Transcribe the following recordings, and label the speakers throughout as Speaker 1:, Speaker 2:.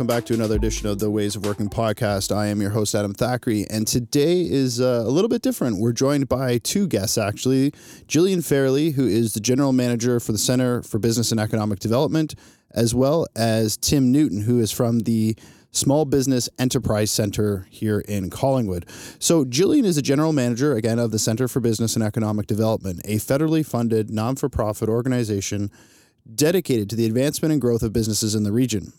Speaker 1: welcome back to another edition of the Ways of Working podcast. I am your host, Adam Thackeray, and today is uh, a little bit different. We're joined by two guests, actually Jillian Fairley, who is the general manager for the Center for Business and Economic Development, as well as Tim Newton, who is from the Small Business Enterprise Center here in Collingwood. So, Jillian is a general manager, again, of the Center for Business and Economic Development, a federally funded non for profit organization dedicated to the advancement and growth of businesses in the region.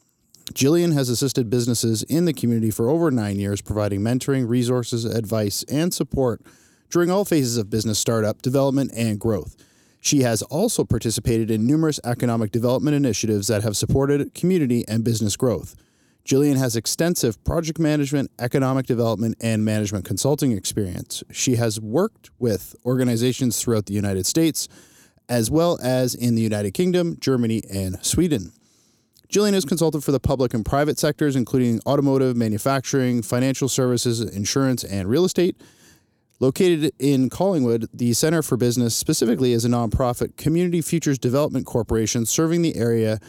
Speaker 1: Gillian has assisted businesses in the community for over nine years, providing mentoring, resources, advice, and support during all phases of business startup, development, and growth. She has also participated in numerous economic development initiatives that have supported community and business growth. Jillian has extensive project management, economic development, and management consulting experience. She has worked with organizations throughout the United States, as well as in the United Kingdom, Germany, and Sweden. Gillian has consulted for the public and private sectors, including automotive, manufacturing, financial services, insurance, and real estate. Located in Collingwood, the Center for Business specifically is a nonprofit community futures development corporation serving the area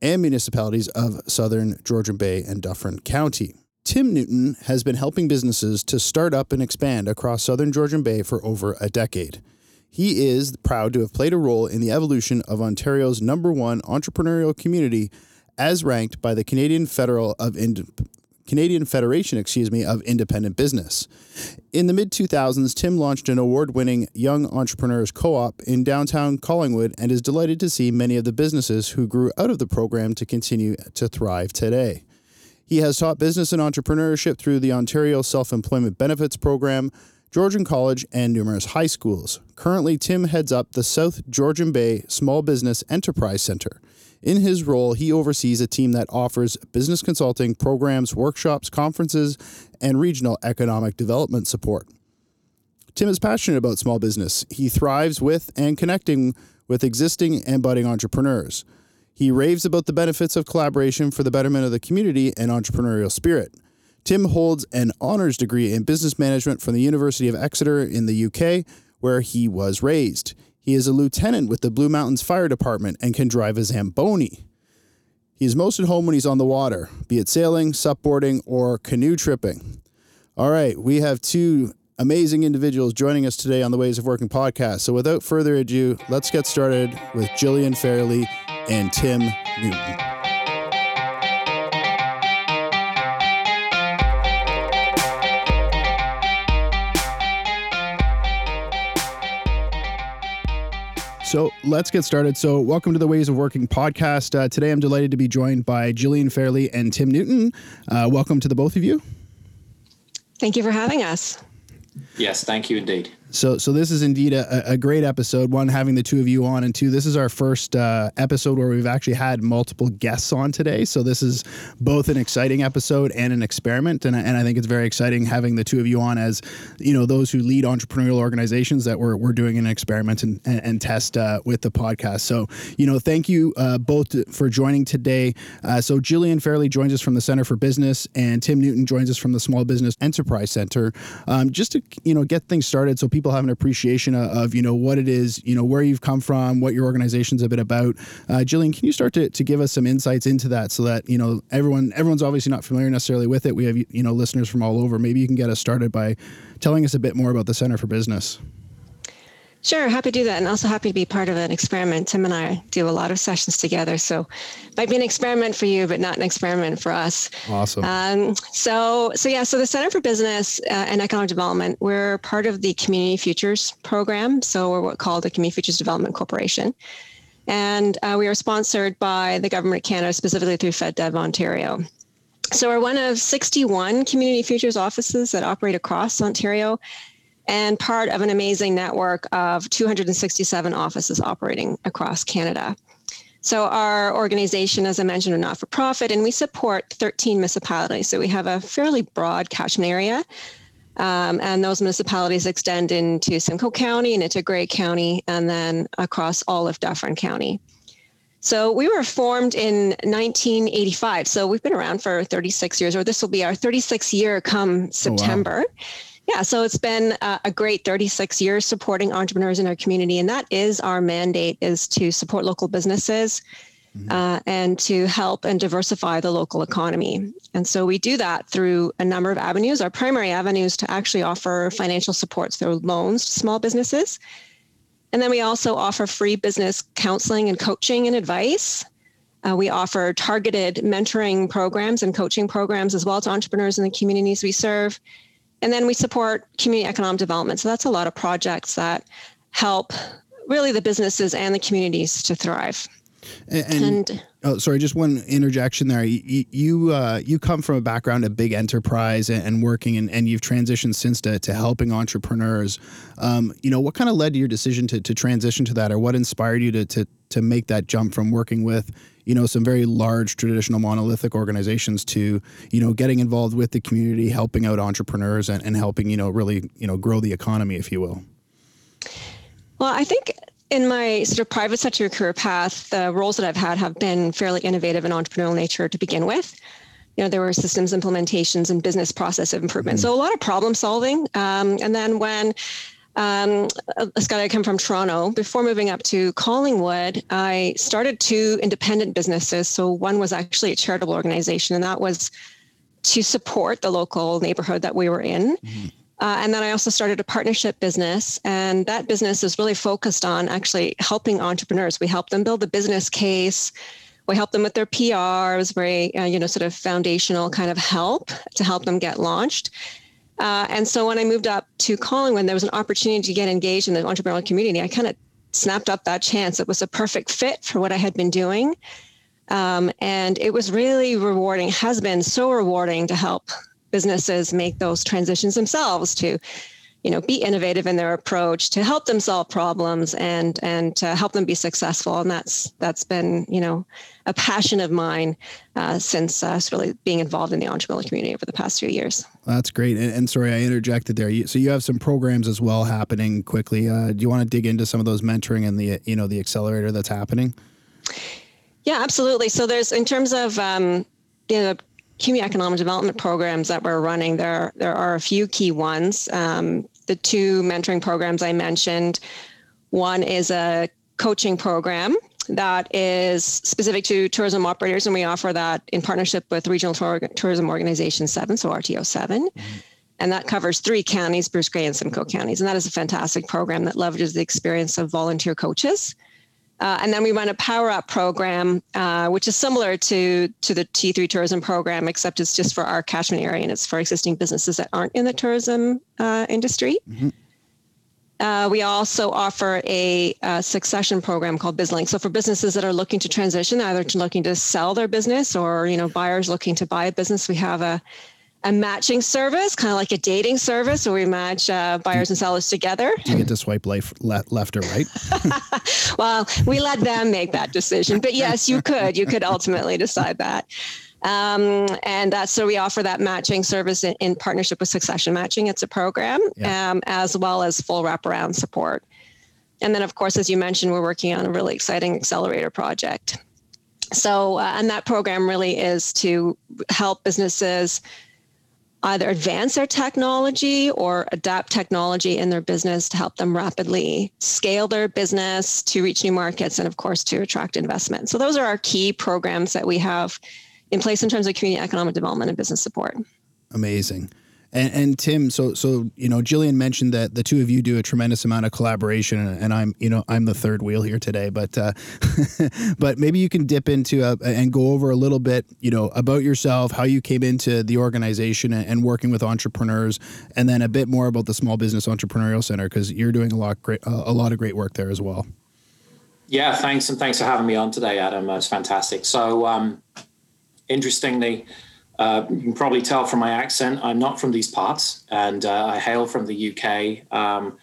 Speaker 1: and municipalities of southern Georgian Bay and Dufferin County. Tim Newton has been helping businesses to start up and expand across southern Georgian Bay for over a decade. He is proud to have played a role in the evolution of Ontario's number one entrepreneurial community as ranked by the Canadian Federal of Ind- Canadian Federation, excuse me, of Independent Business. In the mid 2000s, Tim launched an award-winning Young Entrepreneurs Co-op in downtown Collingwood and is delighted to see many of the businesses who grew out of the program to continue to thrive today. He has taught business and entrepreneurship through the Ontario Self-Employment Benefits Program, Georgian College, and numerous high schools. Currently, Tim heads up the South Georgian Bay Small Business Enterprise Center. In his role, he oversees a team that offers business consulting, programs, workshops, conferences, and regional economic development support. Tim is passionate about small business. He thrives with and connecting with existing and budding entrepreneurs. He raves about the benefits of collaboration for the betterment of the community and entrepreneurial spirit. Tim holds an honors degree in business management from the University of Exeter in the UK, where he was raised. He is a lieutenant with the Blue Mountains Fire Department and can drive a Zamboni. He is most at home when he's on the water, be it sailing, supboarding, or canoe tripping. All right, we have two amazing individuals joining us today on the Ways of Working podcast. So without further ado, let's get started with Jillian Fairley and Tim Newton. So let's get started. So, welcome to the Ways of Working podcast. Uh, today, I'm delighted to be joined by Gillian Fairley and Tim Newton. Uh, welcome to the both of you.
Speaker 2: Thank you for having us.
Speaker 3: Yes, thank you indeed.
Speaker 1: So, so this is indeed a, a great episode. One, having the two of you on, and two, this is our first uh, episode where we've actually had multiple guests on today. So, this is both an exciting episode and an experiment, and, and I think it's very exciting having the two of you on as you know those who lead entrepreneurial organizations that we're, we're doing an experiment and, and, and test uh, with the podcast. So, you know, thank you uh, both for joining today. Uh, so, Gillian Fairley joins us from the Center for Business, and Tim Newton joins us from the Small Business Enterprise Center. Um, just to you know get things started, so people people have an appreciation of, of, you know what it is, you know where you've come from, what your organization's a bit about. Uh, Gillian, can you start to, to give us some insights into that so that you know everyone everyone's obviously not familiar necessarily with it. We have you know listeners from all over. Maybe you can get us started by telling us a bit more about the Center for Business.
Speaker 2: Sure, happy to do that, and also happy to be part of an experiment. Tim and I do a lot of sessions together, so it might be an experiment for you, but not an experiment for us.
Speaker 1: Awesome.
Speaker 2: Um, so, so yeah, so the Center for Business uh, and Economic Development, we're part of the Community Futures program. So we're what called the Community Futures Development Corporation, and uh, we are sponsored by the Government of Canada, specifically through FedDev Ontario. So we're one of 61 community futures offices that operate across Ontario and part of an amazing network of 267 offices operating across Canada. So, our organization, as I mentioned, are not for profit, and we support 13 municipalities. So, we have a fairly broad catchment area. Um, and those municipalities extend into Simcoe County and into Grey County, and then across all of Dufferin County. So we were formed in 1985. So we've been around for 36 years, or this will be our 36th year come September. Oh, wow. Yeah, so it's been a great 36 years supporting entrepreneurs in our community, and that is our mandate: is to support local businesses, mm-hmm. uh, and to help and diversify the local economy. And so we do that through a number of avenues. Our primary avenue is to actually offer financial supports through loans to small businesses. And then we also offer free business counseling and coaching and advice. Uh, we offer targeted mentoring programs and coaching programs as well to entrepreneurs in the communities we serve. And then we support community economic development. So that's a lot of projects that help really the businesses and the communities to thrive.
Speaker 1: And, and oh, sorry, just one interjection there. You you, uh, you come from a background of big enterprise and, and working, and, and you've transitioned since to, to helping entrepreneurs. Um, you know, what kind of led to your decision to, to transition to that, or what inspired you to, to to make that jump from working with you know some very large traditional monolithic organizations to you know getting involved with the community, helping out entrepreneurs, and, and helping you know really you know grow the economy, if you will.
Speaker 2: Well, I think in my sort of private sector career path, the roles that I've had have been fairly innovative and entrepreneurial nature to begin with. You know, there were systems implementations and business process improvement. Mm-hmm. So a lot of problem solving. Um, and then when um, Scott, I come from Toronto. Before moving up to Collingwood, I started two independent businesses. So one was actually a charitable organization, and that was to support the local neighborhood that we were in. Mm-hmm. Uh, and then I also started a partnership business, and that business is really focused on actually helping entrepreneurs. We help them build a business case. We help them with their PR. It was very, uh, you know, sort of foundational kind of help to help them get launched. Uh, and so when I moved up to Collingwood, there was an opportunity to get engaged in the entrepreneurial community. I kind of snapped up that chance. It was a perfect fit for what I had been doing. Um, and it was really rewarding, has been so rewarding to help businesses make those transitions themselves to you know be innovative in their approach to help them solve problems and and to help them be successful and that's that's been you know a passion of mine uh, since uh, really being involved in the entrepreneurial community over the past few years
Speaker 1: that's great. And, and sorry i interjected there. You, so you have some programs as well happening quickly. Uh, do you want to dig into some of those mentoring and the you know the accelerator that's happening?
Speaker 2: Yeah absolutely. So there's in terms of um, you know economic development programs that we're running, there, there are a few key ones. Um, the two mentoring programs I mentioned, one is a coaching program that is specific to tourism operators, and we offer that in partnership with Regional Tourism Organization 7, so RTO 7. Mm-hmm. And that covers three counties, Bruce Grey and Simcoe counties. And that is a fantastic program that leverages the experience of volunteer coaches uh, and then we run a power up program, uh, which is similar to, to the T3 tourism program, except it's just for our catchment area and it's for existing businesses that aren't in the tourism uh, industry. Mm-hmm. Uh, we also offer a, a, succession program called BizLink. So for businesses that are looking to transition, either to looking to sell their business or you know buyers looking to buy a business, we have a a matching service, kind of like a dating service where we match uh, buyers and sellers together.
Speaker 1: You get to swipe left, left or right.
Speaker 2: well, we let them make that decision, but yes, you could. You could ultimately decide that. Um, and that's so we offer that matching service in, in partnership with Succession Matching. It's a program, yeah. um, as well as full wraparound support. And then, of course, as you mentioned, we're working on a really exciting accelerator project. So, uh, and that program really is to help businesses either advance their technology or adapt technology in their business to help them rapidly scale their business to reach new markets and of course to attract investment so those are our key programs that we have in place in terms of community economic development and business support
Speaker 1: amazing and, and Tim, so so you know, Jillian mentioned that the two of you do a tremendous amount of collaboration, and I'm you know I'm the third wheel here today, but uh, but maybe you can dip into a, and go over a little bit, you know, about yourself, how you came into the organization and, and working with entrepreneurs, and then a bit more about the Small Business Entrepreneurial Center because you're doing a lot great a lot of great work there as well.
Speaker 3: Yeah, thanks, and thanks for having me on today, Adam. It's fantastic. So, um, interestingly uh, you can probably tell from my accent, I'm not from these parts, and uh, I hail from the UK, um,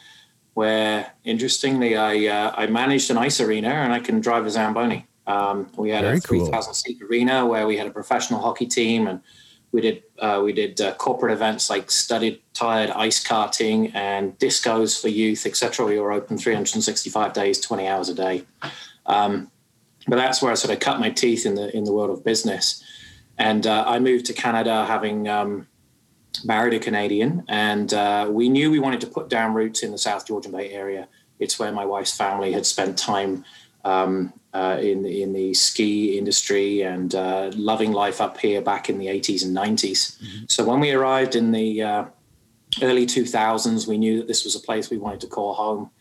Speaker 3: where interestingly, I uh, I managed an ice arena and I can drive a Zamboni. Um, we had Very a 3,000 cool. seat arena where we had a professional hockey team, and we did uh, we did uh, corporate events like studded tired ice karting and discos for youth, etc. We were open 365 days, 20 hours a day. Um, but that's where I sort of cut my teeth in the in the world of business. And uh, I moved to Canada having um, married a Canadian, and uh, we knew we wanted to put down roots in the South Georgian Bay area. It's where my wife's family had spent time um, uh, in in the ski industry and uh, loving life up here back in the 80s and 90s. Mm-hmm. So when we arrived in the uh, early 2000s, we knew that this was a place we wanted to call home.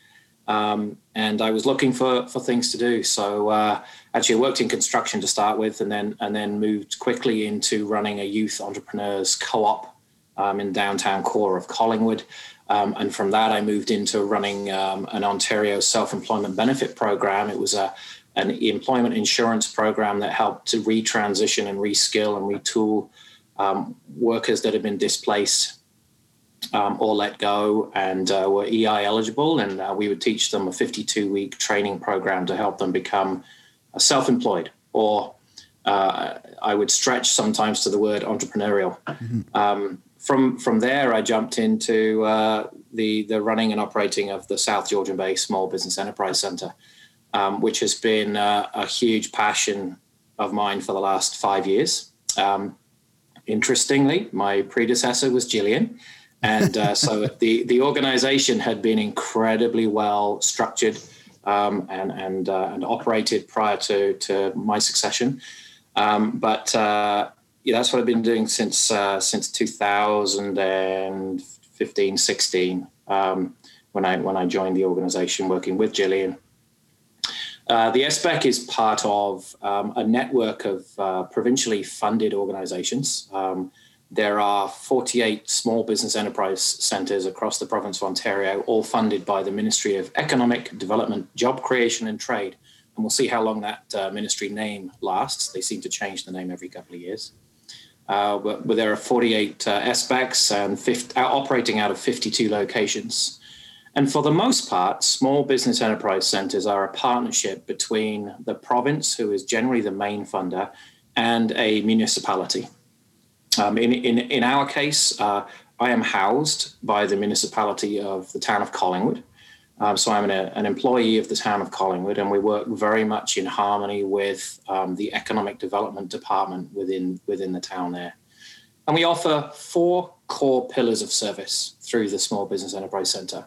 Speaker 3: Um, and I was looking for for things to do. So uh, actually, I worked in construction to start with, and then and then moved quickly into running a youth entrepreneurs co-op um, in downtown core of Collingwood. Um, and from that, I moved into running um, an Ontario self-employment benefit program. It was a an employment insurance program that helped to retransition and reskill and retool um, workers that had been displaced um, or let go and uh, were EI eligible. And uh, we would teach them a 52 week training program to help them become self employed or uh, I would stretch sometimes to the word entrepreneurial. Mm-hmm. Um, from from there, I jumped into uh, the the running and operating of the South Georgian Bay Small Business Enterprise Center, um, which has been uh, a huge passion of mine for the last five years. Um, interestingly, my predecessor was Gillian, and uh, so the the organization had been incredibly well structured um, and and uh, and operated prior to to my succession. Um, but uh, yeah, that's what I've been doing since uh, since 2015, 16, um, when I when I joined the organization, working with Gillian. Uh, the SBEC is part of um, a network of uh, provincially funded organizations. There are 48 small business enterprise centres across the province of Ontario, all funded by the Ministry of Economic Development, Job Creation and Trade. And we'll see how long that uh, ministry name lasts. They seem to change the name every couple of years. Uh, but, but, there are 48 uh, SBECs and 50, uh, operating out of 52 locations. And for the most part, small business enterprise centres are a partnership between the province, who is generally the main funder, and a municipality. Um, in, in, in our case, uh, I am housed by the municipality of the town of Collingwood. Um, so I'm an, an, employee of the town of Collingwood, and we work very much in harmony with um, the economic development department within within the town there. And we offer four core pillars of service through the Small Business Enterprise Centre.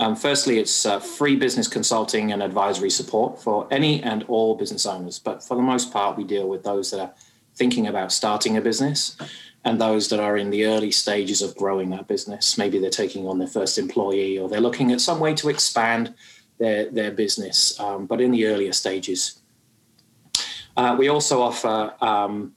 Speaker 3: Um, firstly, it's uh, free business consulting and advisory support for any and all business owners, but for the most part, we deal with those that are thinking about starting a business and those that are in the early stages of growing that business. Maybe they're taking on their first employee or they're looking at some way to expand their, their business, um, but in the earlier stages. Uh, we also offer um,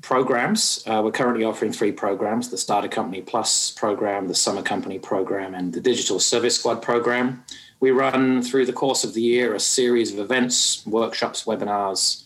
Speaker 3: programs. Uh, we're currently offering three programs the Starter Company Plus program, the Summer Company program, and the Digital Service Squad program. We run through the course of the year a series of events, workshops, webinars,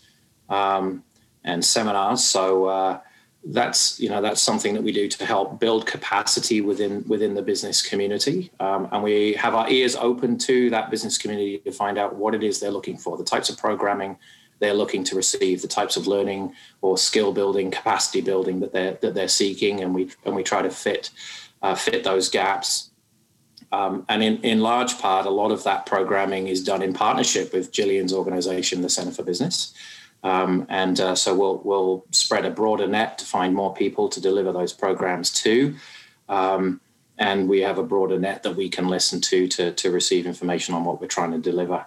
Speaker 3: um, and seminars. So uh, that's you know that's something that we do to help build capacity within within the business community, um, and we have our ears open to that business community to find out what it is they're looking for, the types of programming they're looking to receive, the types of learning or skill building, capacity building that they're that they're seeking, and we and we try to fit uh, fit those gaps. Um, and in, in large part, a lot of that programming is done in partnership with Gillian's organization, the Center for Business. Um, and uh, so we'll, we'll spread a broader net to find more people to deliver those programs to. Um, and we have a broader net that we can listen to, to to receive information on what we're trying to deliver.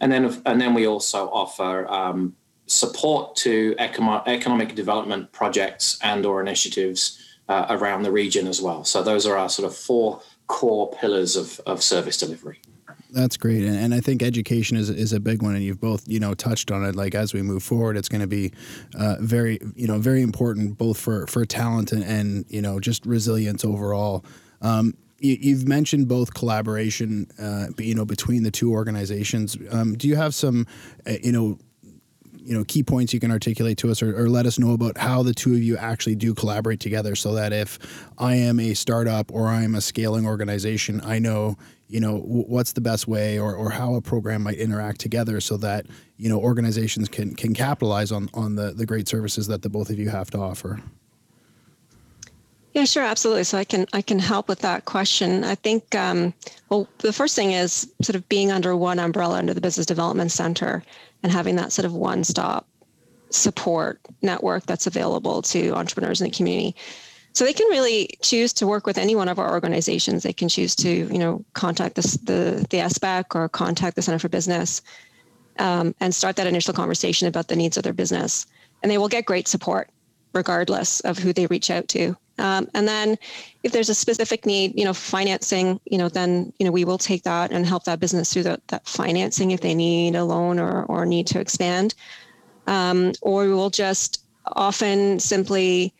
Speaker 3: And then, and then we also offer um, support to economic development projects and or initiatives uh, around the region as well. So those are our sort of four core pillars of, of service delivery.
Speaker 1: That's great, and, and I think education is is a big one, and you've both you know touched on it. Like as we move forward, it's going to be uh, very you know very important both for for talent and, and you know just resilience overall. Um, you, have mentioned both collaboration, uh, you know, between the two organizations. Um, do you have some, uh, you know, you know key points you can articulate to us or, or, let us know about how the two of you actually do collaborate together so that if i am a startup or i'm a scaling organization i know you know w- what's the best way or, or how a program might interact together so that you know organizations can can capitalize on on the the great services that the both of you have to offer
Speaker 2: yeah, sure, absolutely. So I can I can help with that question. I think um, well, the first thing is sort of being under one umbrella under the Business Development Center and having that sort of one-stop support network that's available to entrepreneurs in the community. So they can really choose to work with any one of our organizations. They can choose to, you know, contact the the, the SBEC or contact the Center for Business. um, and start that initial conversation about the needs of their business. And they will get great support regardless of who they reach out to. Um, and then if there's a specific need, you know, financing, you know, then, you know, we will take that and help that business through the, that financing if they need a loan or, or need to expand. Um, or we will just often simply,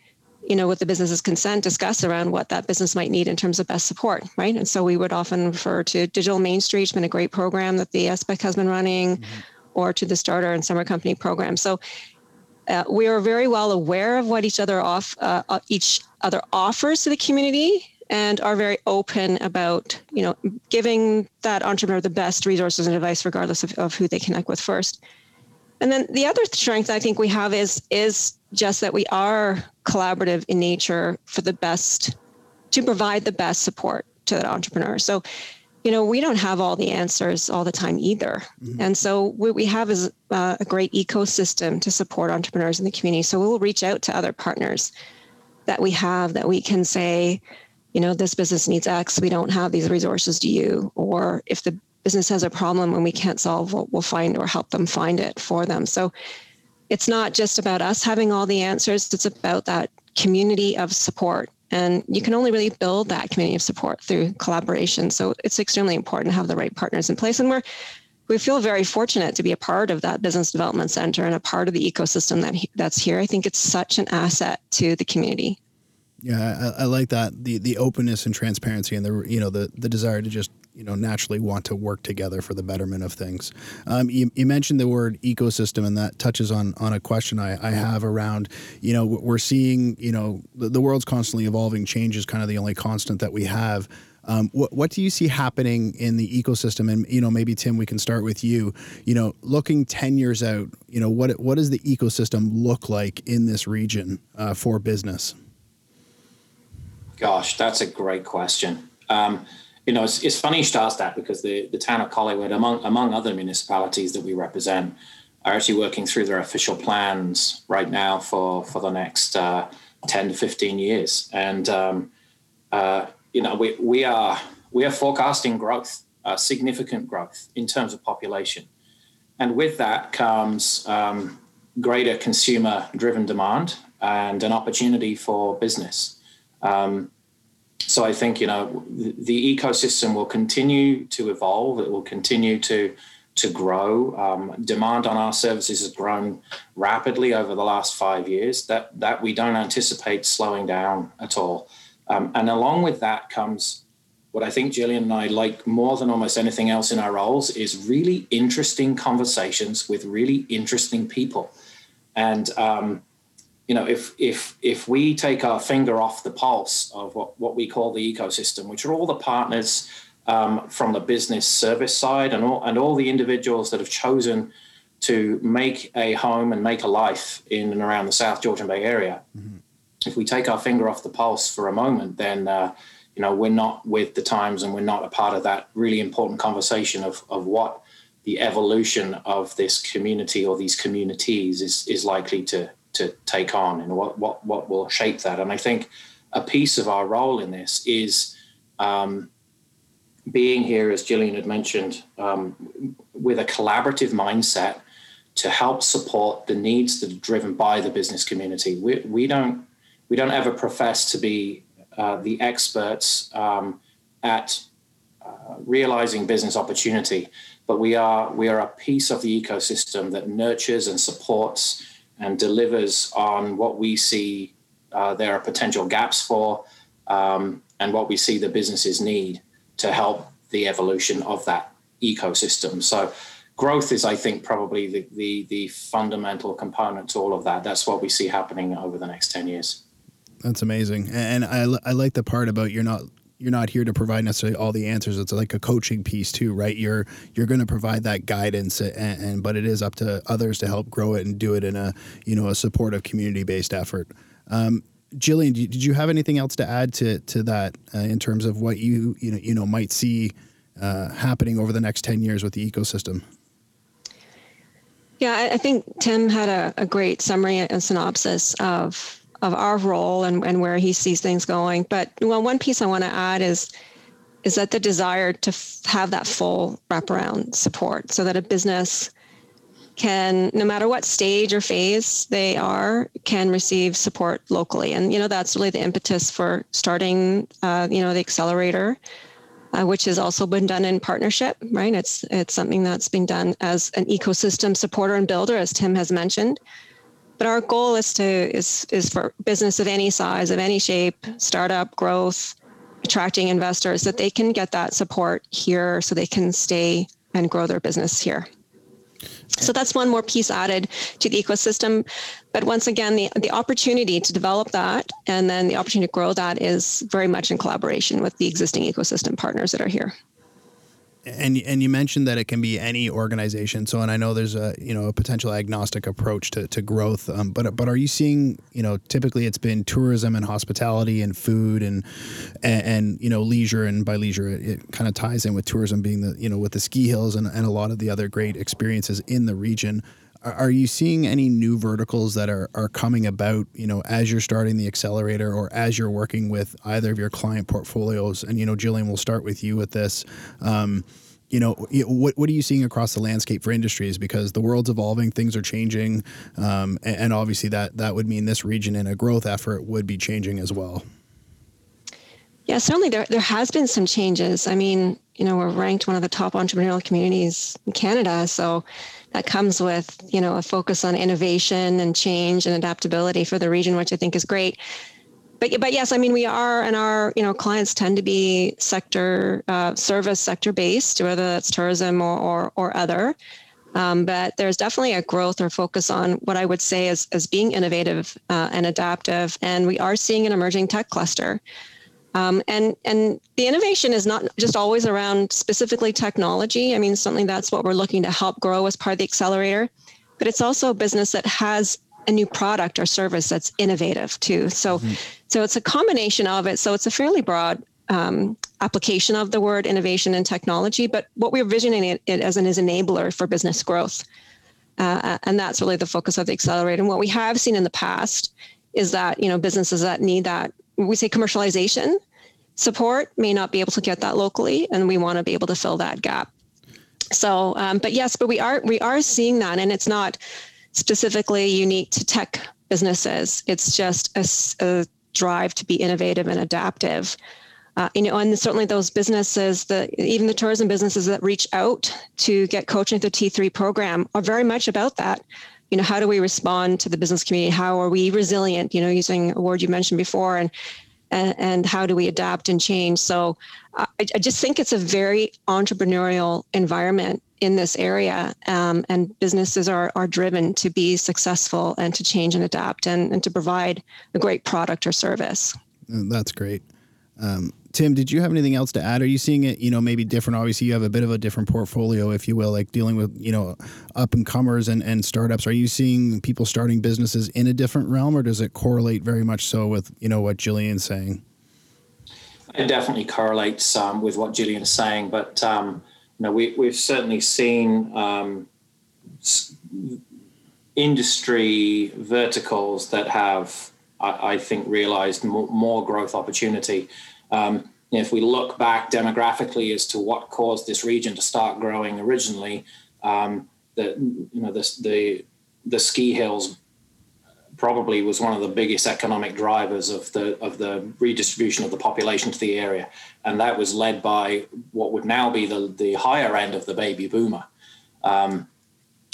Speaker 2: you know, with the business's consent, discuss around what that business might need in terms of best support, right? And so we would often refer to Digital Main Street, it's been a great program that the SBEC has been running, mm-hmm. or to the Starter and Summer Company program. So uh, we are very well aware of what each other off uh, uh, each other offers to the community and are very open about you know giving that entrepreneur the best resources and advice regardless of, of who they connect with first. And then the other strength i think we have is is just that we are collaborative in nature for the best to provide the best support to that entrepreneur. So you know, we don't have all the answers all the time either. Mm-hmm. And so what we have is uh, a great ecosystem to support entrepreneurs in the community. So we'll reach out to other partners that we have that we can say, you know, this business needs X, we don't have these resources to you. Or if the business has a problem and we can't solve, we'll, we'll find or help them find it for them. So it's not just about us having all the answers, it's about that community of support and you can only really build that community of support through collaboration. So it's extremely important to have the right partners in place. And we're we feel very fortunate to be a part of that business development center and a part of the ecosystem that that's here. I think it's such an asset to the community.
Speaker 1: Yeah, I, I like that the the openness and transparency and the you know the the desire to just you know naturally want to work together for the betterment of things. Um, you, you, mentioned the word ecosystem, and that touches on on a question I, I have around you know we're seeing you know the, the, world's constantly evolving. Change is kind of the only constant that we have. Um, what, what do you see happening in the ecosystem? And you know, maybe Tim, we can start with you. You know, looking ten years out, you know, what what does the ecosystem look like in this region uh, for business?
Speaker 3: Gosh, that's a great question. Um, you know, it's, it's funny you should ask that because the, the town of Collingwood, among among other municipalities that we represent, are actually working through their official plans right now for for the next uh, ten to fifteen years, and um, uh, you know, we we are we are forecasting growth, uh, significant growth in terms of population, and with that comes um, greater consumer driven demand and an opportunity for business. Um, so I think you know the, ecosystem will continue to evolve. It will continue to to grow. Um, demand on our services has grown rapidly over the last five years. That that we don't anticipate slowing down at all. Um, and along with that comes what I think Gillian and I like more than almost anything else in our roles is really interesting conversations with really interesting people. And um, you know, if if if we take our finger off the pulse of what, what we call the ecosystem, which are all the partners um, from the business service side and all and all the individuals that have chosen to make a home and make a life in and around the South Georgian Bay area. Mm-hmm. If we take our finger off the pulse for a moment, then uh, you know we're not with the times and we're not a part of that really important conversation of of what the evolution of this community or these communities is is likely to to take on and what, what, what will shape that. And I think a piece of our role in this is um, being here, as Gillian had mentioned, um, with a collaborative mindset to help support the needs that are driven by the business community. We, we don't we don't ever profess to be uh, the experts um, at uh, realizing business opportunity, but we are we are a piece of the ecosystem that nurtures and supports and delivers on what we see uh, there are potential gaps for um, and what we see the businesses need to help the evolution of that ecosystem. So growth is, I think, probably the, the, the fundamental component to all of that. That's what we see happening over the next 10 years.
Speaker 1: That's amazing. And I, I like the part about you're not you're not here to provide necessarily all the answers. It's like a coaching piece too, right? You're you're going to provide that guidance, and, and, but it is up to others to help grow it and do it in a you know a supportive community based effort. Um, Gillian, did you have anything else to add to to that uh, in terms of what you you know you know might see uh, happening over the next ten years with the ecosystem?
Speaker 2: Yeah, I think Tim had a, a great summary and synopsis of of our role and, and where he sees things going. But well, one piece I want to add is is that the desire to f- have that full wraparound support so that a business can, no matter what stage or phase they are, can receive support locally. And, you know, that's really the impetus for starting, uh, you know, the accelerator, uh, which has also been done in partnership, right? It's, it's something that's been done as an ecosystem supporter and builder, as Tim has mentioned. But our goal is to, is, is for business of any size, of any shape, startup growth, attracting investors that they can get that support here so they can stay and grow their business here. So that's one more piece added to the ecosystem. But once again, the, the opportunity to develop that and then the opportunity to grow that is very much in collaboration with the existing ecosystem partners that are here
Speaker 1: and and you mentioned that it can be any organization. So, and I know there's a you know a potential agnostic approach to, to growth. Um, but but are you seeing you know typically it's been tourism and hospitality and food and and, and you know leisure and by leisure it, it kind of ties in with tourism being the you know with the ski hills and, and a lot of the other great experiences in the region. Are you seeing any new verticals that are, are coming about, you know, as you're starting the accelerator or as you're working with either of your client portfolios? And, you know, Jillian, we'll start with you with this. Um, you know, what, what are you seeing across the landscape for industries? Because the world's evolving, things are changing, um, and, and obviously that that would mean this region in a growth effort would be changing as well.
Speaker 2: Yeah, certainly there, there has been some changes. I mean, you know, we're ranked one of the top entrepreneurial communities in Canada. So that comes with you know a focus on innovation and change and adaptability for the region, which I think is great. But but yes, I mean we are, and our you know clients tend to be sector uh, service sector based, whether that's tourism or or, or other. Um, but there's definitely a growth or focus on what I would say is, as being innovative uh, and adaptive. And we are seeing an emerging tech cluster. Um, and and the innovation is not just always around specifically technology. I mean, something that's what we're looking to help grow as part of the accelerator, but it's also a business that has a new product or service that's innovative too. So, mm-hmm. so it's a combination of it. So it's a fairly broad um, application of the word innovation and technology. But what we're visioning it, it as an is enabler for business growth, uh, and that's really the focus of the accelerator. And what we have seen in the past is that you know businesses that need that we say commercialization support may not be able to get that locally, and we want to be able to fill that gap. So, um, but yes, but we are we are seeing that, and it's not specifically unique to tech businesses. It's just a, a drive to be innovative and adaptive. Uh, you know, and certainly those businesses, the even the tourism businesses that reach out to get coaching through T3 program are very much about that you know how do we respond to the business community how are we resilient you know using a word you mentioned before and and, and how do we adapt and change. So I, I, just think it's a very entrepreneurial environment in this area um, and businesses are, are driven to be successful and to change and adapt and, and to provide a great product or service.
Speaker 1: That's great. Um, Tim, did you have anything else to add? Are you seeing it, you know, maybe different? Obviously, you have a bit of a different portfolio, if you will, like dealing with, you know, up and comers and, and startups. Are you seeing people starting businesses in a different realm, or does it correlate very much so with, you know, what Jillian's saying?
Speaker 3: It definitely correlates um, with what Jillian's saying, but, um, you know, we, we've certainly seen um, industry verticals that have, I, I think, realized more, more growth opportunity um, if we look back demographically as to what caused this region to start growing originally, um, the you know the, the the ski hills probably was one of the biggest economic drivers of the of the redistribution of the population to the area, and that was led by what would now be the the higher end of the baby boomer. Um,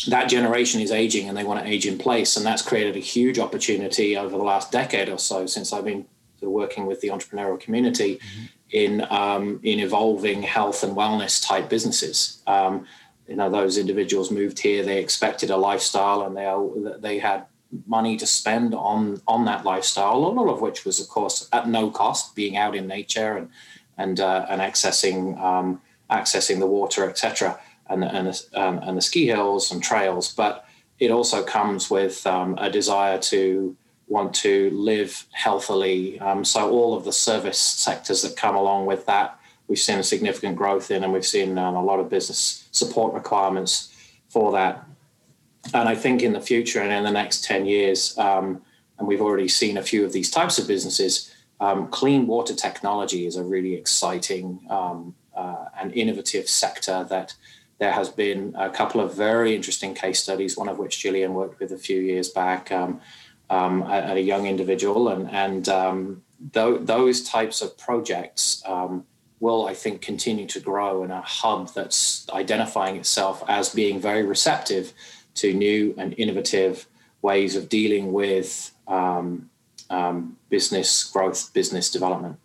Speaker 3: that generation is aging, and they want to age in place, and that's created a huge opportunity over the last decade or so since I've been working with the entrepreneurial community mm-hmm. in um, in evolving health and wellness type businesses. Um, you know, those individuals moved here. They expected a lifestyle, and they they had money to spend on on that lifestyle. A lot of which was, of course, at no cost, being out in nature and and uh, and accessing um, accessing the water, etc., and and um, and the ski hills and trails. But it also comes with um, a desire to want to live healthily. Um, so all of the service sectors that come along with that, we've seen a significant growth in, and we've seen um, a lot of business support requirements for that. And I think in the future and in the next 10 years, um, and we've already seen a few of these types of businesses, um, clean water technology is a really exciting um, uh, and innovative sector that there has been a couple of very interesting case studies, one of which Gillian worked with a few years back um, um, at, a young individual. And, and um, th- those types of projects um, will, I think, continue to grow in a hub that's identifying itself as being very receptive to new and innovative ways of dealing with um, um, business growth, business development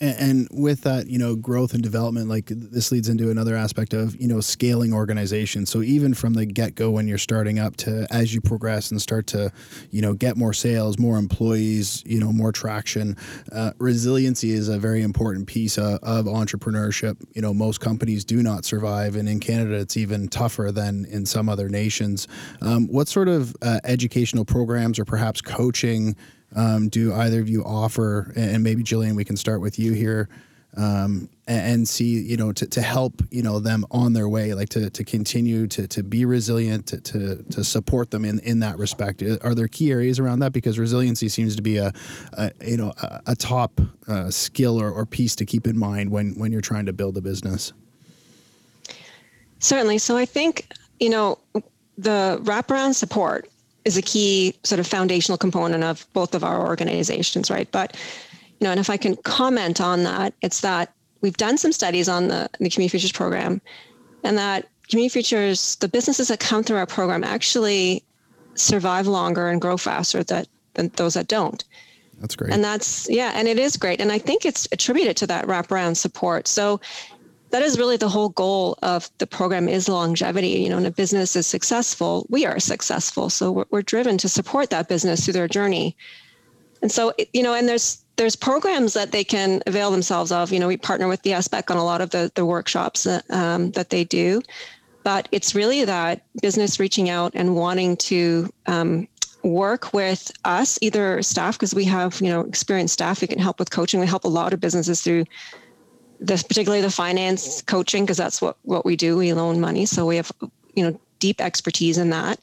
Speaker 1: and, with that, you know, growth and development, like this leads into another aspect of, you know, scaling organization. So even from the get go, when you're starting up to as you progress and start to, you know, get more sales, more employees, you know, more traction, uh, resiliency is a very important piece of, of entrepreneurship. You know, most companies do not survive. And in Canada, it's even tougher than in some other nations. Um, what sort of uh, educational programs or perhaps coaching? Um, do either of you offer? And maybe Jillian, we can start with you here. Um, and, see, you know, to, to help, you know, them on their way, like to, to continue to, to be resilient, to, to, to support them in, in that respect. Are there key areas around that? Because resiliency seems to be a, a you know, a, a top uh, skill or, or piece to keep in mind when, when you're trying to build a business.
Speaker 2: Certainly. So I think, you know, the wraparound support is a key sort of foundational component of both of our organizations, right? But you know, and if I can comment on that, it's that we've done some studies on the, the Community Futures program, and that Community Futures, the businesses that come through our program actually survive longer and grow faster that, than those that don't.
Speaker 1: That's great.
Speaker 2: And that's yeah, and it is great. And I think it's attributed to that wraparound support. So that is really the whole goal of the program is longevity. You know when a business is successful we are successful. So we're, we're driven to support that business through their journey. And so you know and there's there's programs that they can avail themselves of. You know we partner with the SBEC on a lot of the, the workshops that, um, that they do. But it's really that business reaching out and wanting to um, work with us either staff because we have you know experienced staff who can help with coaching. We help a lot of businesses through this particularly the finance coaching because that's what what we do. We loan money so we have you know deep expertise in that.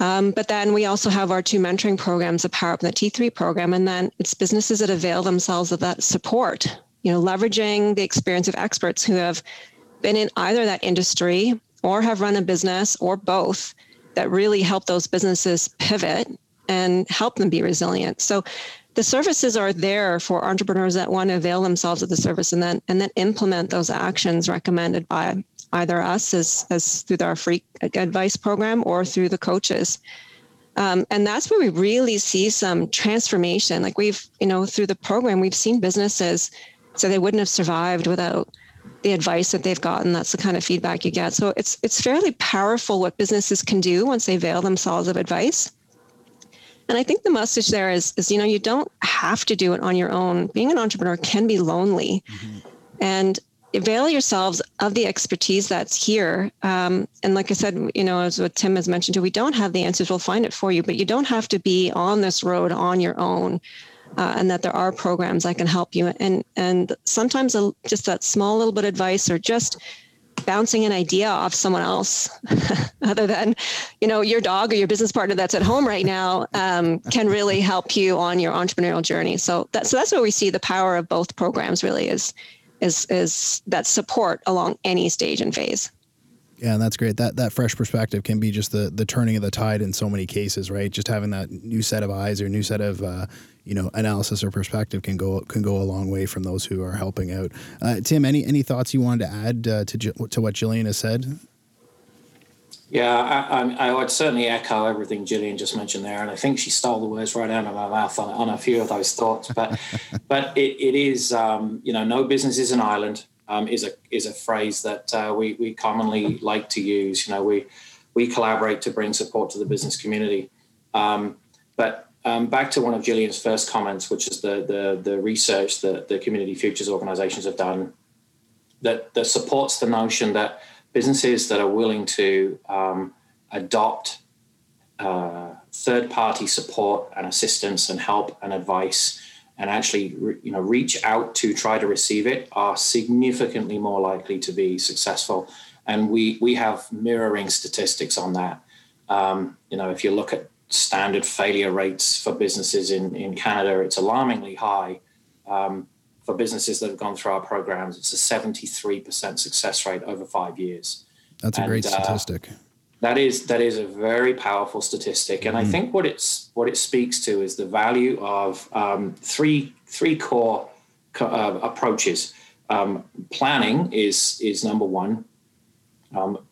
Speaker 2: Um, but then we also have our two mentoring programs the power up and the t3 program and then it's businesses that avail themselves of that support you know leveraging the experience of experts who have been in either that industry or have run a business or both that really help those businesses pivot and help them be resilient. So the services are there for entrepreneurs that want to avail themselves of the service and then and then implement those actions recommended by either us as, as through our free advice program or through the coaches. Um, and that's where we really see some transformation. Like we've, you know, through the program, we've seen businesses so they wouldn't have survived without the advice that they've gotten. That's the kind of feedback you get. So it's it's fairly powerful what businesses can do once they avail themselves of advice. And I think the message there is, is you know, you don't have to do it on your own. Being an entrepreneur can be lonely. Mm-hmm. And avail yourselves of the expertise that's here. Um, and like I said, you know, as what Tim has mentioned too, we don't have the answers. We'll find it for you, but you don't have to be on this road on your own. Uh, and that there are programs that can help you. And and sometimes a, just that small little bit of advice or just bouncing an idea off someone else other than you know your dog or your business partner that's at home right now um, can really help you on your entrepreneurial journey so that, so that's where we see the power of both programs really is is is that support along any stage and phase
Speaker 1: yeah, and that's great. That that fresh perspective can be just the the turning of the tide in so many cases, right? Just having that new set of eyes or new set of uh, you know analysis or perspective can go can go a long way from those who are helping out. Uh, Tim, any any thoughts you wanted to add uh, to to what Jillian has said?
Speaker 3: Yeah, I, I, would certainly echo everything Gillian just mentioned there, and I think she stole the words right out of my mouth on, on a few of those thoughts. But but it, it is um, you know no business is an island um, is a is a phrase that uh, we we commonly like to use. You know, we we collaborate to bring support to the business community. Um, but um, back to one of Gillian's first comments, which is the the, the research that the community futures organizations have done that that supports the notion that businesses that are willing to um, adopt uh, third party support and assistance and help and advice and actually you know reach out to try to receive it are significantly more likely to be successful. And we we have mirroring statistics on that. Um, you know if you look at standard failure rates for businesses in in canada it's alarmingly high um, for businesses that have gone through our programs, it's a 73% success rate over five years.
Speaker 1: That's a and, great uh, statistic. Uh,
Speaker 3: that is that is a very powerful statistic, and mm-hmm. I think what it's what it speaks to is the value of um, three three core uh, approaches. Um, planning is is number one. Um,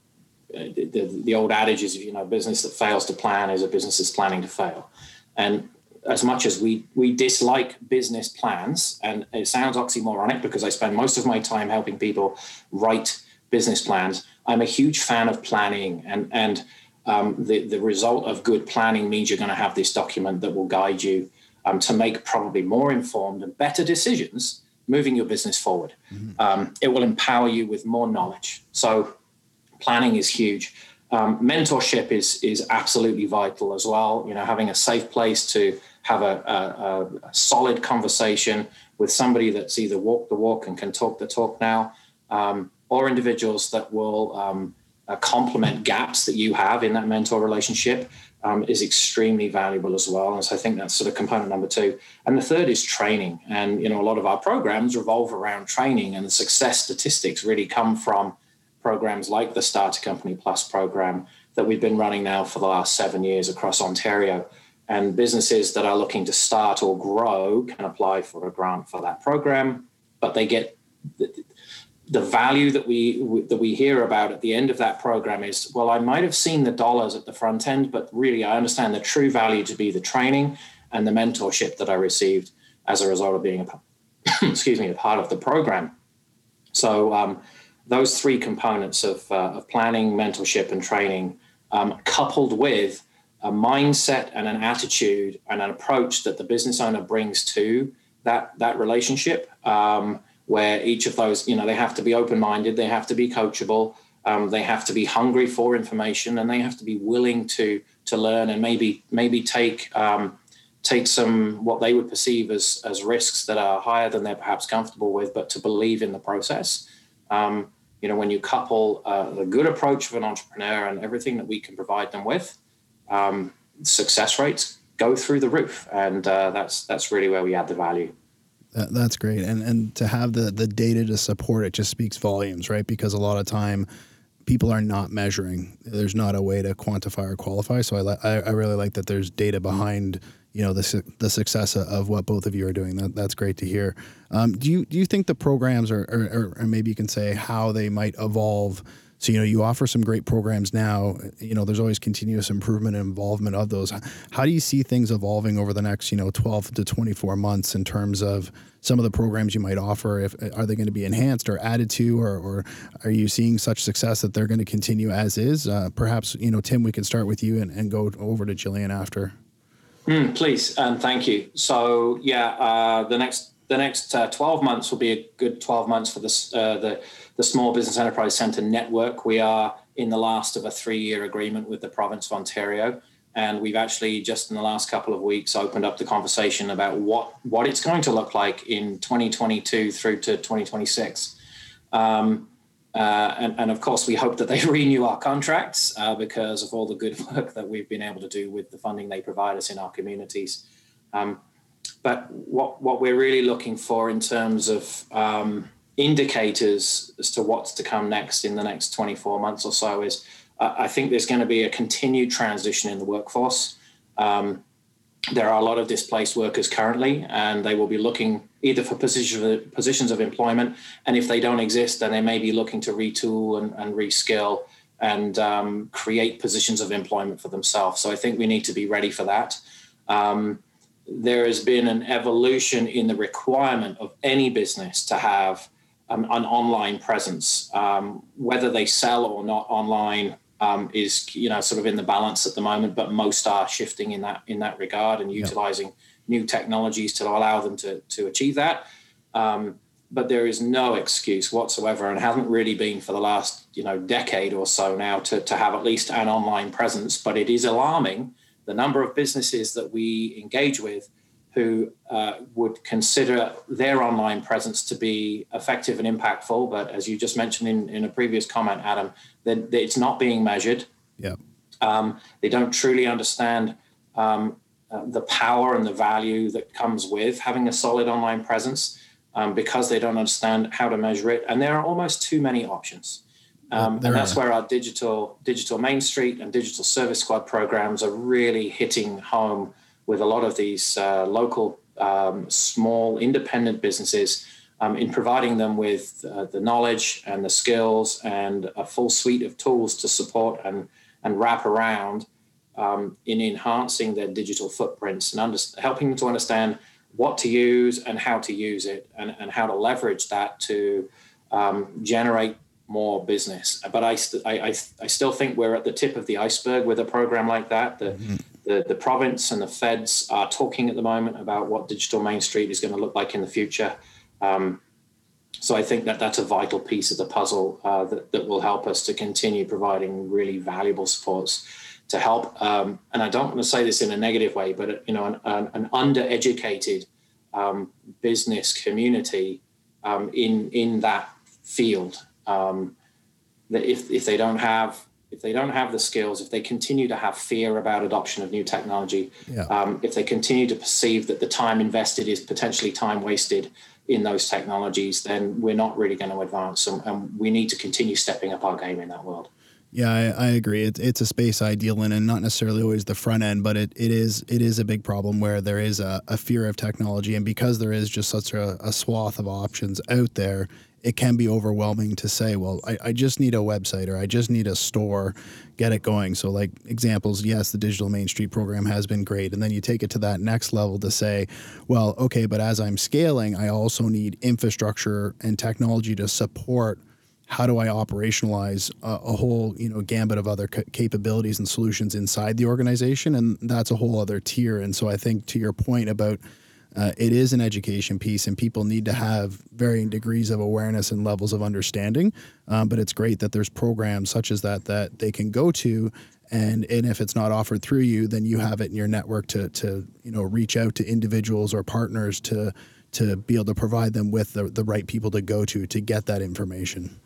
Speaker 3: the, the, the, old adage is, you know, business that fails to plan is a business that's planning to fail. And as much as we we dislike business plans, and it sounds oxymoronic because I spend most of my time helping people write business plans. I'm a huge fan of planning, and and um, the the result of good planning means you're going to have this document that will guide you um, to make probably more informed and better decisions moving your business forward. Mm-hmm. Um, it will empower you with more knowledge. So planning is huge. Um, mentorship is is absolutely vital as well. You know, having a safe place to have a, a, a solid conversation with somebody that's either walked the walk and can talk the talk now, um, or individuals that will um, uh, complement gaps that you have in that mentor relationship um, is extremely valuable as well. And so I think that's sort of component number two. And the third is training. And you know, a lot of our programs revolve around training, and the success statistics really come from programs like the Starter Company Plus program that we've been running now for the last seven years across Ontario. And businesses that are looking to start or grow can apply for a grant for that program, but they get the, the value that we that we hear about at the end of that program is well, I might have seen the dollars at the front end, but really I understand the true value to be the training and the mentorship that I received as a result of being a excuse me a part of the program. So um, those three components of, uh, of planning, mentorship, and training, um, coupled with a mindset and an attitude and an approach that the business owner brings to that that relationship, um, where each of those, you know, they have to be open-minded, they have to be coachable, um, they have to be hungry for information, and they have to be willing to to learn and maybe maybe take um, take some what they would perceive as as risks that are higher than they're perhaps comfortable with, but to believe in the process. Um, you know, when you couple uh, the good approach of an entrepreneur and everything that we can provide them with, um, success rates go through the roof, and uh, that's that's really where we add the value.
Speaker 1: That, that's great, and and to have the the data to support it just speaks volumes, right? Because a lot of time people are not measuring. There's not a way to quantify or qualify. So I I, I really like that there's data behind you know the the success of what both of you are doing. That that's great to hear. Um, do you do you think the programs are, or, or, maybe you can say how they might evolve? So you know you offer some great programs now. You know there's always continuous improvement and involvement of those. How do you see things evolving over the next you know 12 to 24 months in terms of some of the programs you might offer? If are they going to be enhanced or added to, or, or are you seeing such success that they're going to continue as is? Uh, perhaps you know Tim, we can start with you and, and go over to Jillian after.
Speaker 3: Mm, please and thank you. So yeah, uh, the next the next uh, 12 months will be a good 12 months for this, uh, the the Small Business Enterprise Centre network. We are in the last of a three-year agreement with the province of Ontario, and we've actually just in the last couple of weeks opened up the conversation about what what it's going to look like in 2022 through to 2026. Um, uh, and, and, of course, we hope that they renew our contracts uh, because of all the good work that we've been able to do with the funding they provide us in our communities. Um, but what, what we're really looking for in terms of um, indicators as to what's to come next in the next 24 months or so is uh, I think there's going to be a continued transition in the workforce. Um, there are a lot of displaced workers currently, and they will be looking either for position, positions of employment, and if they don't exist, then they may be looking to retool and, and reskill and um, create positions of employment for themselves. So I think we need to be ready for that. Um, there has been an evolution in the requirement of any business to have um, an online presence, um, whether they sell or not online um, is you know sort of in the balance at the moment, but most are shifting in that in that regard and utilizing new technologies to allow them to to achieve that. Um, but there is no excuse whatsoever, and hasn't really been for the last you know decade or so now to to have at least an online presence. But it is alarming the number of businesses that we engage with who uh, would consider their online presence to be effective and impactful. But as you just mentioned in, in a previous comment, Adam, that, it's not being measured.
Speaker 1: Yeah.
Speaker 3: Um, they don't truly understand um, uh, the power and the value that comes with having a solid online presence. um, because they don't understand how to measure it. And there are almost too many options. Um, and that's where our digital digital Main Street and digital service squad programs are really hitting home with a lot of these uh, local um, small independent businesses um, in providing them with uh, the knowledge and the skills and a full suite of tools to support and and wrap around um, in enhancing their digital footprints and under, helping them to understand what to use and how to use it and, and how to leverage that to um, generate more business. But I, st- I, I, I, still think we're at the tip of the iceberg with a program like that. The, mm-hmm. the, the province and the feds are talking at the moment about what digital Main Street is going to look like in the future. Um, so I think that that's a vital piece of the puzzle uh, that, that will help us to continue providing really valuable supports to help. Um, and I don't want to say this in a negative way, but you know, an, an, an undereducated um, business community um, in in that field um, that if, if they don't have if they don't have the skills, if they continue to have fear about adoption of new technology, yeah. um, if they continue to perceive that the time invested is potentially time wasted in those technologies, then we're not really going to advance, and, and we need to continue stepping up our game in that world.
Speaker 1: Yeah, I, I agree. It's it's a space I deal in, and not necessarily always the front end, but it, it is it is a big problem where there is a, a fear of technology, and because there is just such a, a swath of options out there, it can be overwhelming to say, well, I, I just need a website or I just need a store, get it going. So, like examples, yes, the Digital Main Street program has been great. And then you take it to that next level to say, well, okay, but as I'm scaling, I also need infrastructure and technology to support how do I operationalize a, a whole you know gambit of other c- capabilities and solutions inside the organization, and that's a whole other tier. And so I think to your point about uh, it is an education piece, and people need to have varying degrees of awareness and levels of understanding. Um, but it's great that there's programs such as that that they can go to, and and if it's not offered through you, then you have it in your network to to you know reach out to individuals or partners to to be able to provide them with the, the right people to go to to get that information.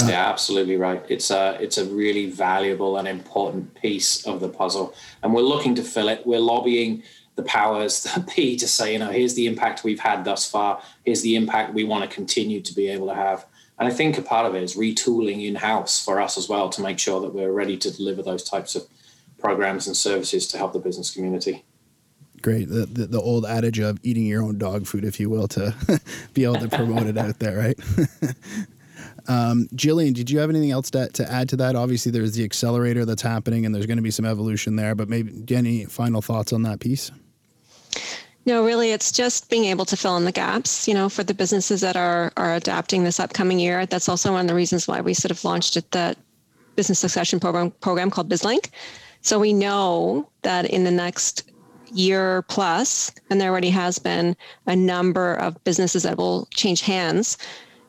Speaker 3: Uh, yeah, absolutely right. It's a it's a really valuable and important piece of the puzzle, and we're looking to fill it. We're lobbying the powers that be to say, you know, here's the impact we've had thus far. Here's the impact we want to continue to be able to have. And I think a part of it is retooling in house for us as well to make sure that we're ready to deliver those types of programs and services to help the business community.
Speaker 1: Great. The, the, the old adage of eating your own dog food, if you will, to be able to promote it out there, right? Um, Jillian, did you have anything else to, to add to that? Obviously, there's the accelerator that's happening, and there's going to be some evolution there. But maybe any final thoughts on that piece?
Speaker 2: No, really, it's just being able to fill in the gaps, you know, for the businesses that are are adapting this upcoming year. That's also one of the reasons why we sort of launched it, the business succession program program called BizLink. So we know that in the next year plus, and there already has been a number of businesses that will change hands.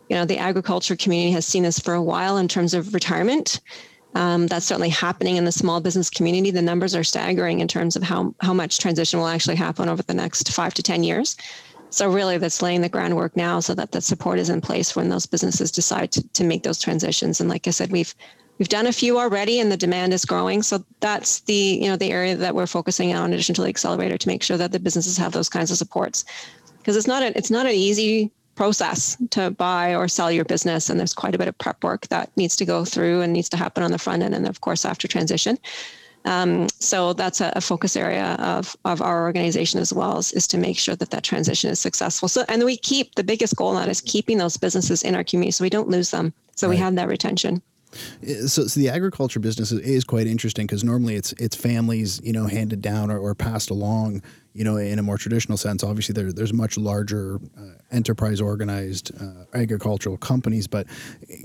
Speaker 2: You know, the agriculture community has seen this for a while in terms of retirement. Um, that's certainly happening in the small business community. The numbers are staggering in terms of how, how much transition will actually happen over the next five to 10 years. So really that's laying the groundwork now so that the support is in place when those businesses decide to, to make those transitions. And like I said, we've we've done a few already and the demand is growing. So that's the, you know, the area that we're focusing on in addition to the accelerator to make sure that the businesses have those kinds of supports. Because it's not a, it's not an easy process to buy or sell your business. And there's quite a bit of prep work that needs to go through and needs to happen on the front end and of course after transition. Um, so that's a, a, focus area of, of our organization as well is, is to make sure that that transition is successful. So, and we keep the biggest goal in is keeping those businesses in our community so we don't lose them. So right. we have that retention.
Speaker 1: So, so the agriculture business is quite interesting because normally it's it's families, you know, handed down or, or passed along you know, in a more traditional sense, obviously there, there's much larger uh, enterprise organized uh, agricultural companies. But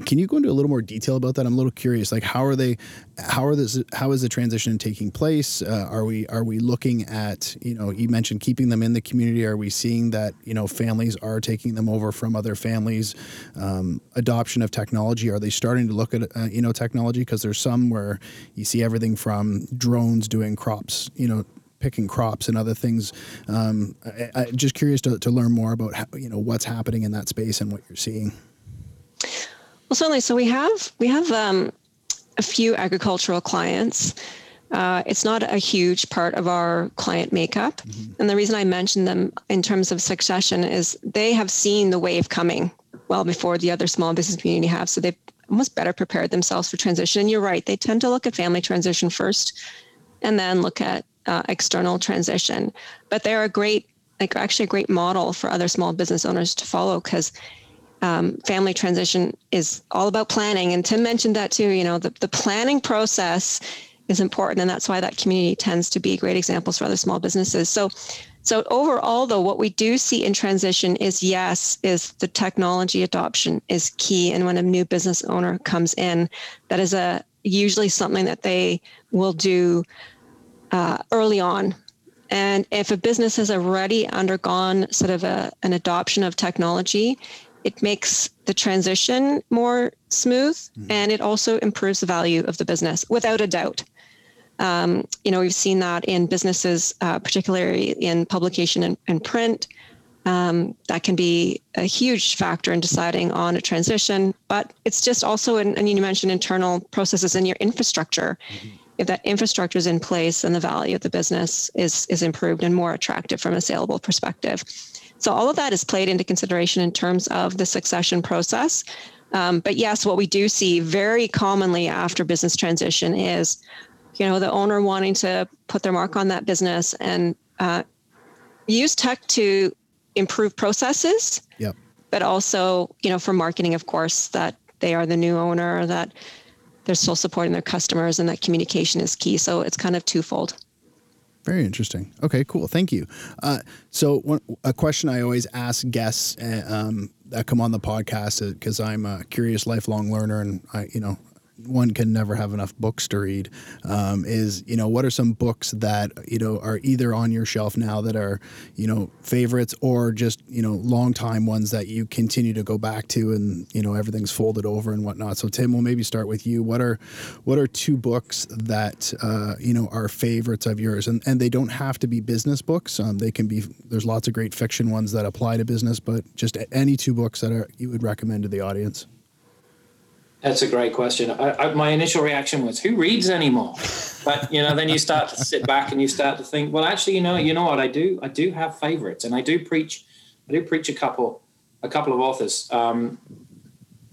Speaker 1: can you go into a little more detail about that? I'm a little curious. Like, how are they? How are this? How is the transition taking place? Uh, are we are we looking at you know you mentioned keeping them in the community? Are we seeing that you know families are taking them over from other families? Um, adoption of technology. Are they starting to look at uh, you know technology? Because there's some where you see everything from drones doing crops you know picking crops and other things. Um, I, am just curious to, to learn more about how, you know what's happening in that space and what you're seeing.
Speaker 2: Well, certainly. So we have we have um, a few agricultural clients Uh, it's not a huge part of our client makeup. Mm-hmm. And the reason I mention them in terms of succession is they have seen the wave coming well before the other small business community have. So they've almost better prepared themselves for transition. And you're right, they tend to look at family transition first and then look at uh, external transition. But they're a great, like actually a great model for other small business owners to follow because um, family transition is all about planning. And Tim mentioned that too. You know, the, the planning process is important, and that's why that community tends to be great examples for other small businesses. So, so overall, though, what we do see in transition is yes, is the technology adoption is key, and when a new business owner comes in, that is a usually something that they will do uh, early on and if a business has already undergone sort of a, an adoption of technology, it makes the transition more smooth mm-hmm. and it also improves the value of the business without a doubt. Um, you know, we've seen that in businesses, uh, particularly in publication and, and print. Um, that can be a huge factor in deciding on a transition, but it's just also, in, and you mentioned internal processes in your infrastructure. Mm-hmm. If that infrastructure is in place, and the value of the business is is improved and more attractive from a saleable perspective. So all of that is played into consideration in terms of the succession process. Um, but yes, what we do see very commonly after business transition is, you know, the owner wanting to put their mark on that business and uh, use tech to improve processes.
Speaker 1: Yep.
Speaker 2: But also, you know, for marketing, of course, that they are the new owner, that they're still supporting their customers, and that communication is key. So it's kind of twofold.
Speaker 1: Very interesting. Okay, cool. Thank you. Uh, so, one, a question I always ask guests uh, um, that come on the podcast because I'm a curious lifelong learner, and I, you know, one can never have enough books to read um, is you know what are some books that you know are either on your shelf now that are you know favorites or just you know long time ones that you continue to go back to and you know everything's folded over and whatnot? So tim we'll maybe start with you. What are what are two books that uh, you know are favorites of yours? And and they don't have to be business books. Um, they can be there's lots of great fiction ones that apply to business but just any two books that are you would recommend to the audience
Speaker 3: that's a great question. I, I, my initial reaction was, "Who reads anymore?" But you know, then you start to sit back and you start to think, "Well, actually, you know, you know what? I do. I do have favorites, and I do preach. I do preach a couple, a couple of authors. Um,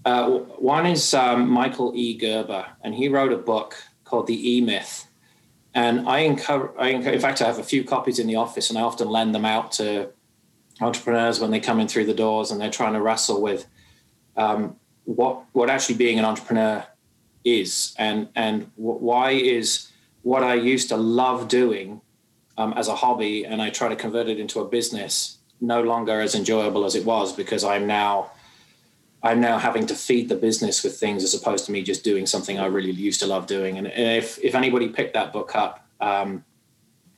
Speaker 3: uh, one is um, Michael E. Gerber, and he wrote a book called The E Myth. And I encourage, in fact, I have a few copies in the office, and I often lend them out to entrepreneurs when they come in through the doors and they're trying to wrestle with um, what what actually being an entrepreneur is and and why is what I used to love doing um, as a hobby and I try to convert it into a business no longer as enjoyable as it was because I'm now I'm now having to feed the business with things as opposed to me just doing something I really used to love doing. And if if anybody picked that book up um,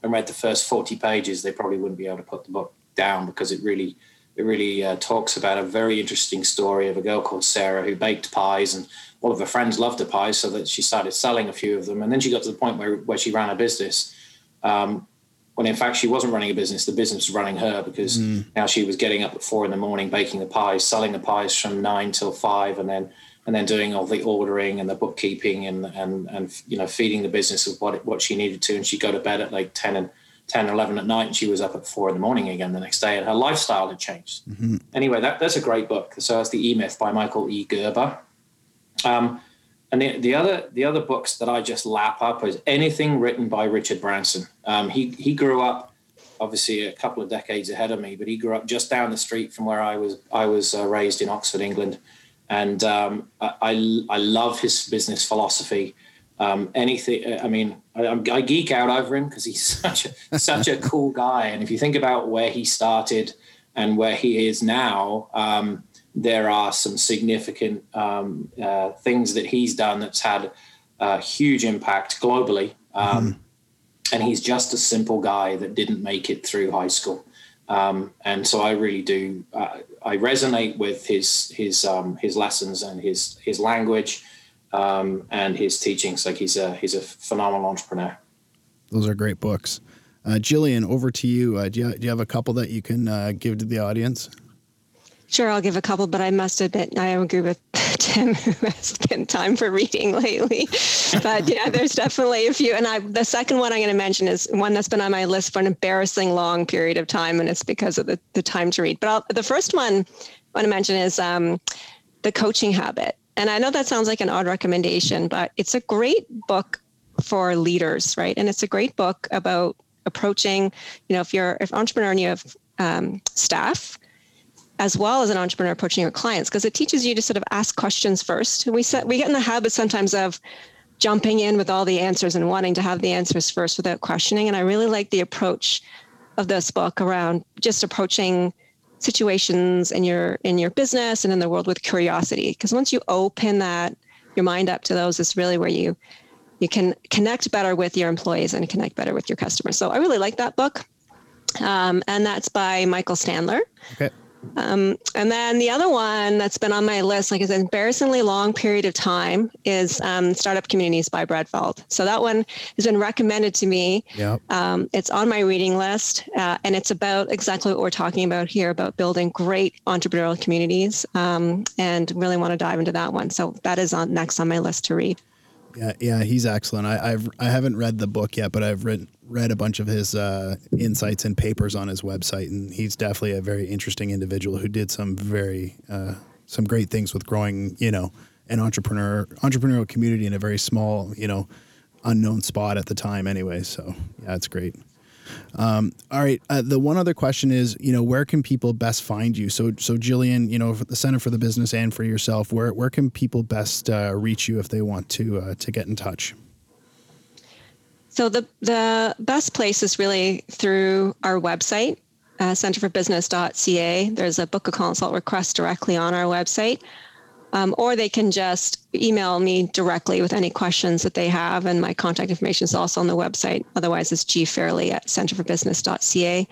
Speaker 3: and read the first 40 pages, they probably wouldn't be able to put the book down because it really it really uh, talks about a very interesting story of a girl called Sarah who baked pies and all of her friends loved her pies so that she started selling a few of them. And then she got to the point where, where she ran a business. Um, when in fact she wasn't running a business the business was running her because mm. now she was getting up at four in the morning baking the pies selling the pies from nine till five and then and then doing all the ordering and the bookkeeping and and and you know feeding the business with what what she needed to. And she'd go to bed at like 10 and 10 or 11 at night and she was up at four in the morning again the next day and her lifestyle had changed. Mm-hmm. anyway that, that's a great book. So that's the e-myth by michael e. Gerber. Um, and the, the other the other books that i just lap up is anything written by richard branson. Um, he, he grew up obviously a couple of decades ahead of me but he grew up just down the street from where i was i was uh, raised in oxford england. And um, I, I, I love his business philosophy um, anything. I mean, I, I, geek out over him because he's such a such a cool guy. And if you think about where he started and where he is now, um, there are some significant um, uh, things that he's done that's had a huge impact globally. Um, mm-hmm. And he's just a simple guy that didn't make it through high school. Um, and so I really do. Uh, I resonate with his his um, his lessons and his his language um, and his teachings. Like he's a he's a phenomenal entrepreneur.
Speaker 1: Those are great books. Uh, Jillian, over to you. Uh, do you. Do you have a couple that you can uh, give to the audience?
Speaker 2: Sure, I'll give a couple, but I must admit I agree with Tim who has spent time for reading lately. But yeah, there's definitely a few. And I, the second one I'm going to mention is one that's been on my list for an embarrassing long period of time, and it's because of the, the time to read. But I'll, the first one I want to mention is um, The Coaching Habit. And I know that sounds like an odd recommendation, but it's a great book for leaders, right? And it's a great book about approaching, you know, if you're if entrepreneur and you have um, staff, as well as an entrepreneur approaching your clients because it teaches you to sort of ask questions first. We set, we get in the habit sometimes of jumping in with all the answers and wanting to have the answers first without questioning. And I really like the approach of this book around just approaching situations in your in your business and in the world with curiosity. Because once you open that your mind up to those, is really where you you can connect better with your employees and connect better with your customers. So I really like that book. Um, and that's by Michael Sandler. Okay. Um, and then the other one that's been on my list, like it's an embarrassingly long period of time, is um, Startup Communities by Brad Feld. So that one has been recommended to me. Yeah. Um, it's on my reading list, uh, and it's about exactly what we're talking about here about building great entrepreneurial communities, um, and really want to dive into that one. So that is on next on my list to read.
Speaker 1: Yeah, yeah, he's excellent. I, I've I haven't read the book yet, but I've read read a bunch of his uh, insights and papers on his website, and he's definitely a very interesting individual who did some very uh, some great things with growing, you know, an entrepreneur entrepreneurial community in a very small, you know, unknown spot at the time. Anyway, so yeah, it's great. Um, all right. Uh, the one other question is, you know, where can people best find you? So, so Jillian, you know, the Center for the Business and for yourself, where where can people best uh, reach you if they want to uh, to get in touch?
Speaker 2: So the the best place is really through our website, uh, centerforbusiness.ca. There's a book a consult request directly on our website um, or they can just email me directly with any questions that they have. And my contact information is also on the website. Otherwise, it's gfairley at centerforbusiness.ca.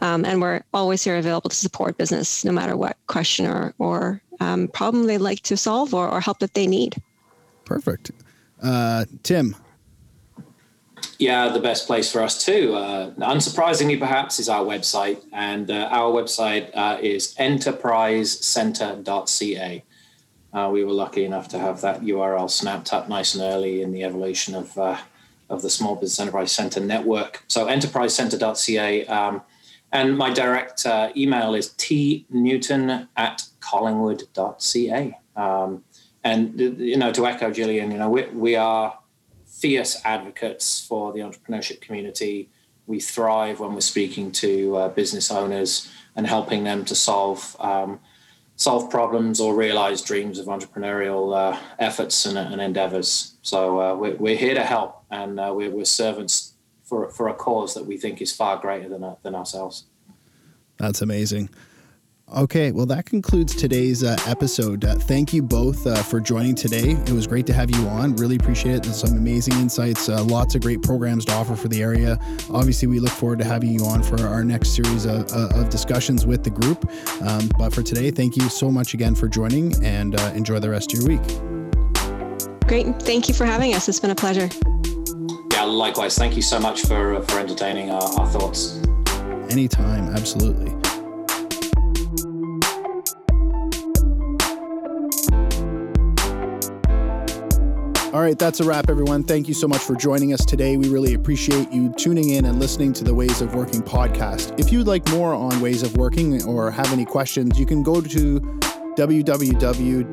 Speaker 2: Um, and we're always here available to support business no matter what question or, or um, problem they'd like to solve or, or help that they need.
Speaker 1: Perfect. Uh, Tim.
Speaker 3: Yeah, the best place for us too, uh, unsurprisingly perhaps, is our website. And uh, our website uh, is enterprisecenter.ca. Uh, we were lucky enough to have that URL snapped up nice and early in the evolution of uh, of the Small Business Enterprise Center network. So enterprisecenter.ca. Um, and my direct uh, email is tnewton at collingwood.ca. Um, and, you know, to echo Gillian, you know, we, we are fierce advocates for the entrepreneurship community. We thrive when we're speaking to uh, business owners and helping them to solve um, solve problems or realize dreams of entrepreneurial uh, efforts and, and, endeavors. So uh, we're, we're, here to help, and uh, we're, we're, servants for, for a cause that we think is far greater than, than ourselves.
Speaker 1: That's amazing. Okay, well, that concludes today's uh, episode. Uh, thank you both uh, for joining today. It was great to have you on. Really appreciate it. There's some amazing insights, uh, lots of great programs to offer for the area. Obviously, we look forward to having you on for our next series of, uh, of discussions with the group. Um, but for today, thank you so much again for joining and uh, enjoy the rest of your week.
Speaker 2: Great. Thank you for having us. It's been a pleasure.
Speaker 3: Yeah, likewise. Thank you so much for, for entertaining our, our thoughts.
Speaker 1: Anytime, absolutely. All right, that's a wrap, everyone. Thank you so much for joining us today. We really appreciate you tuning in and listening to the Ways of Working podcast. If you'd like more on Ways of Working or have any questions, you can go to www.thack.ca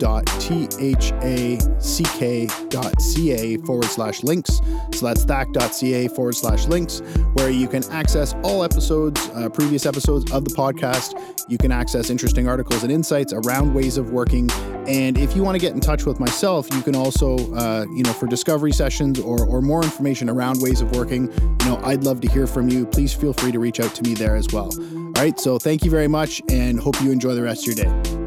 Speaker 1: forward slash links. So that's thack.ca forward slash links, where you can access all episodes, uh, previous episodes of the podcast. You can access interesting articles and insights around ways of working. And if you want to get in touch with myself, you can also, uh, you know, for discovery sessions or, or more information around ways of working, you know, I'd love to hear from you. Please feel free to reach out to me there as well. All right. So thank you very much and hope you enjoy the rest of your day.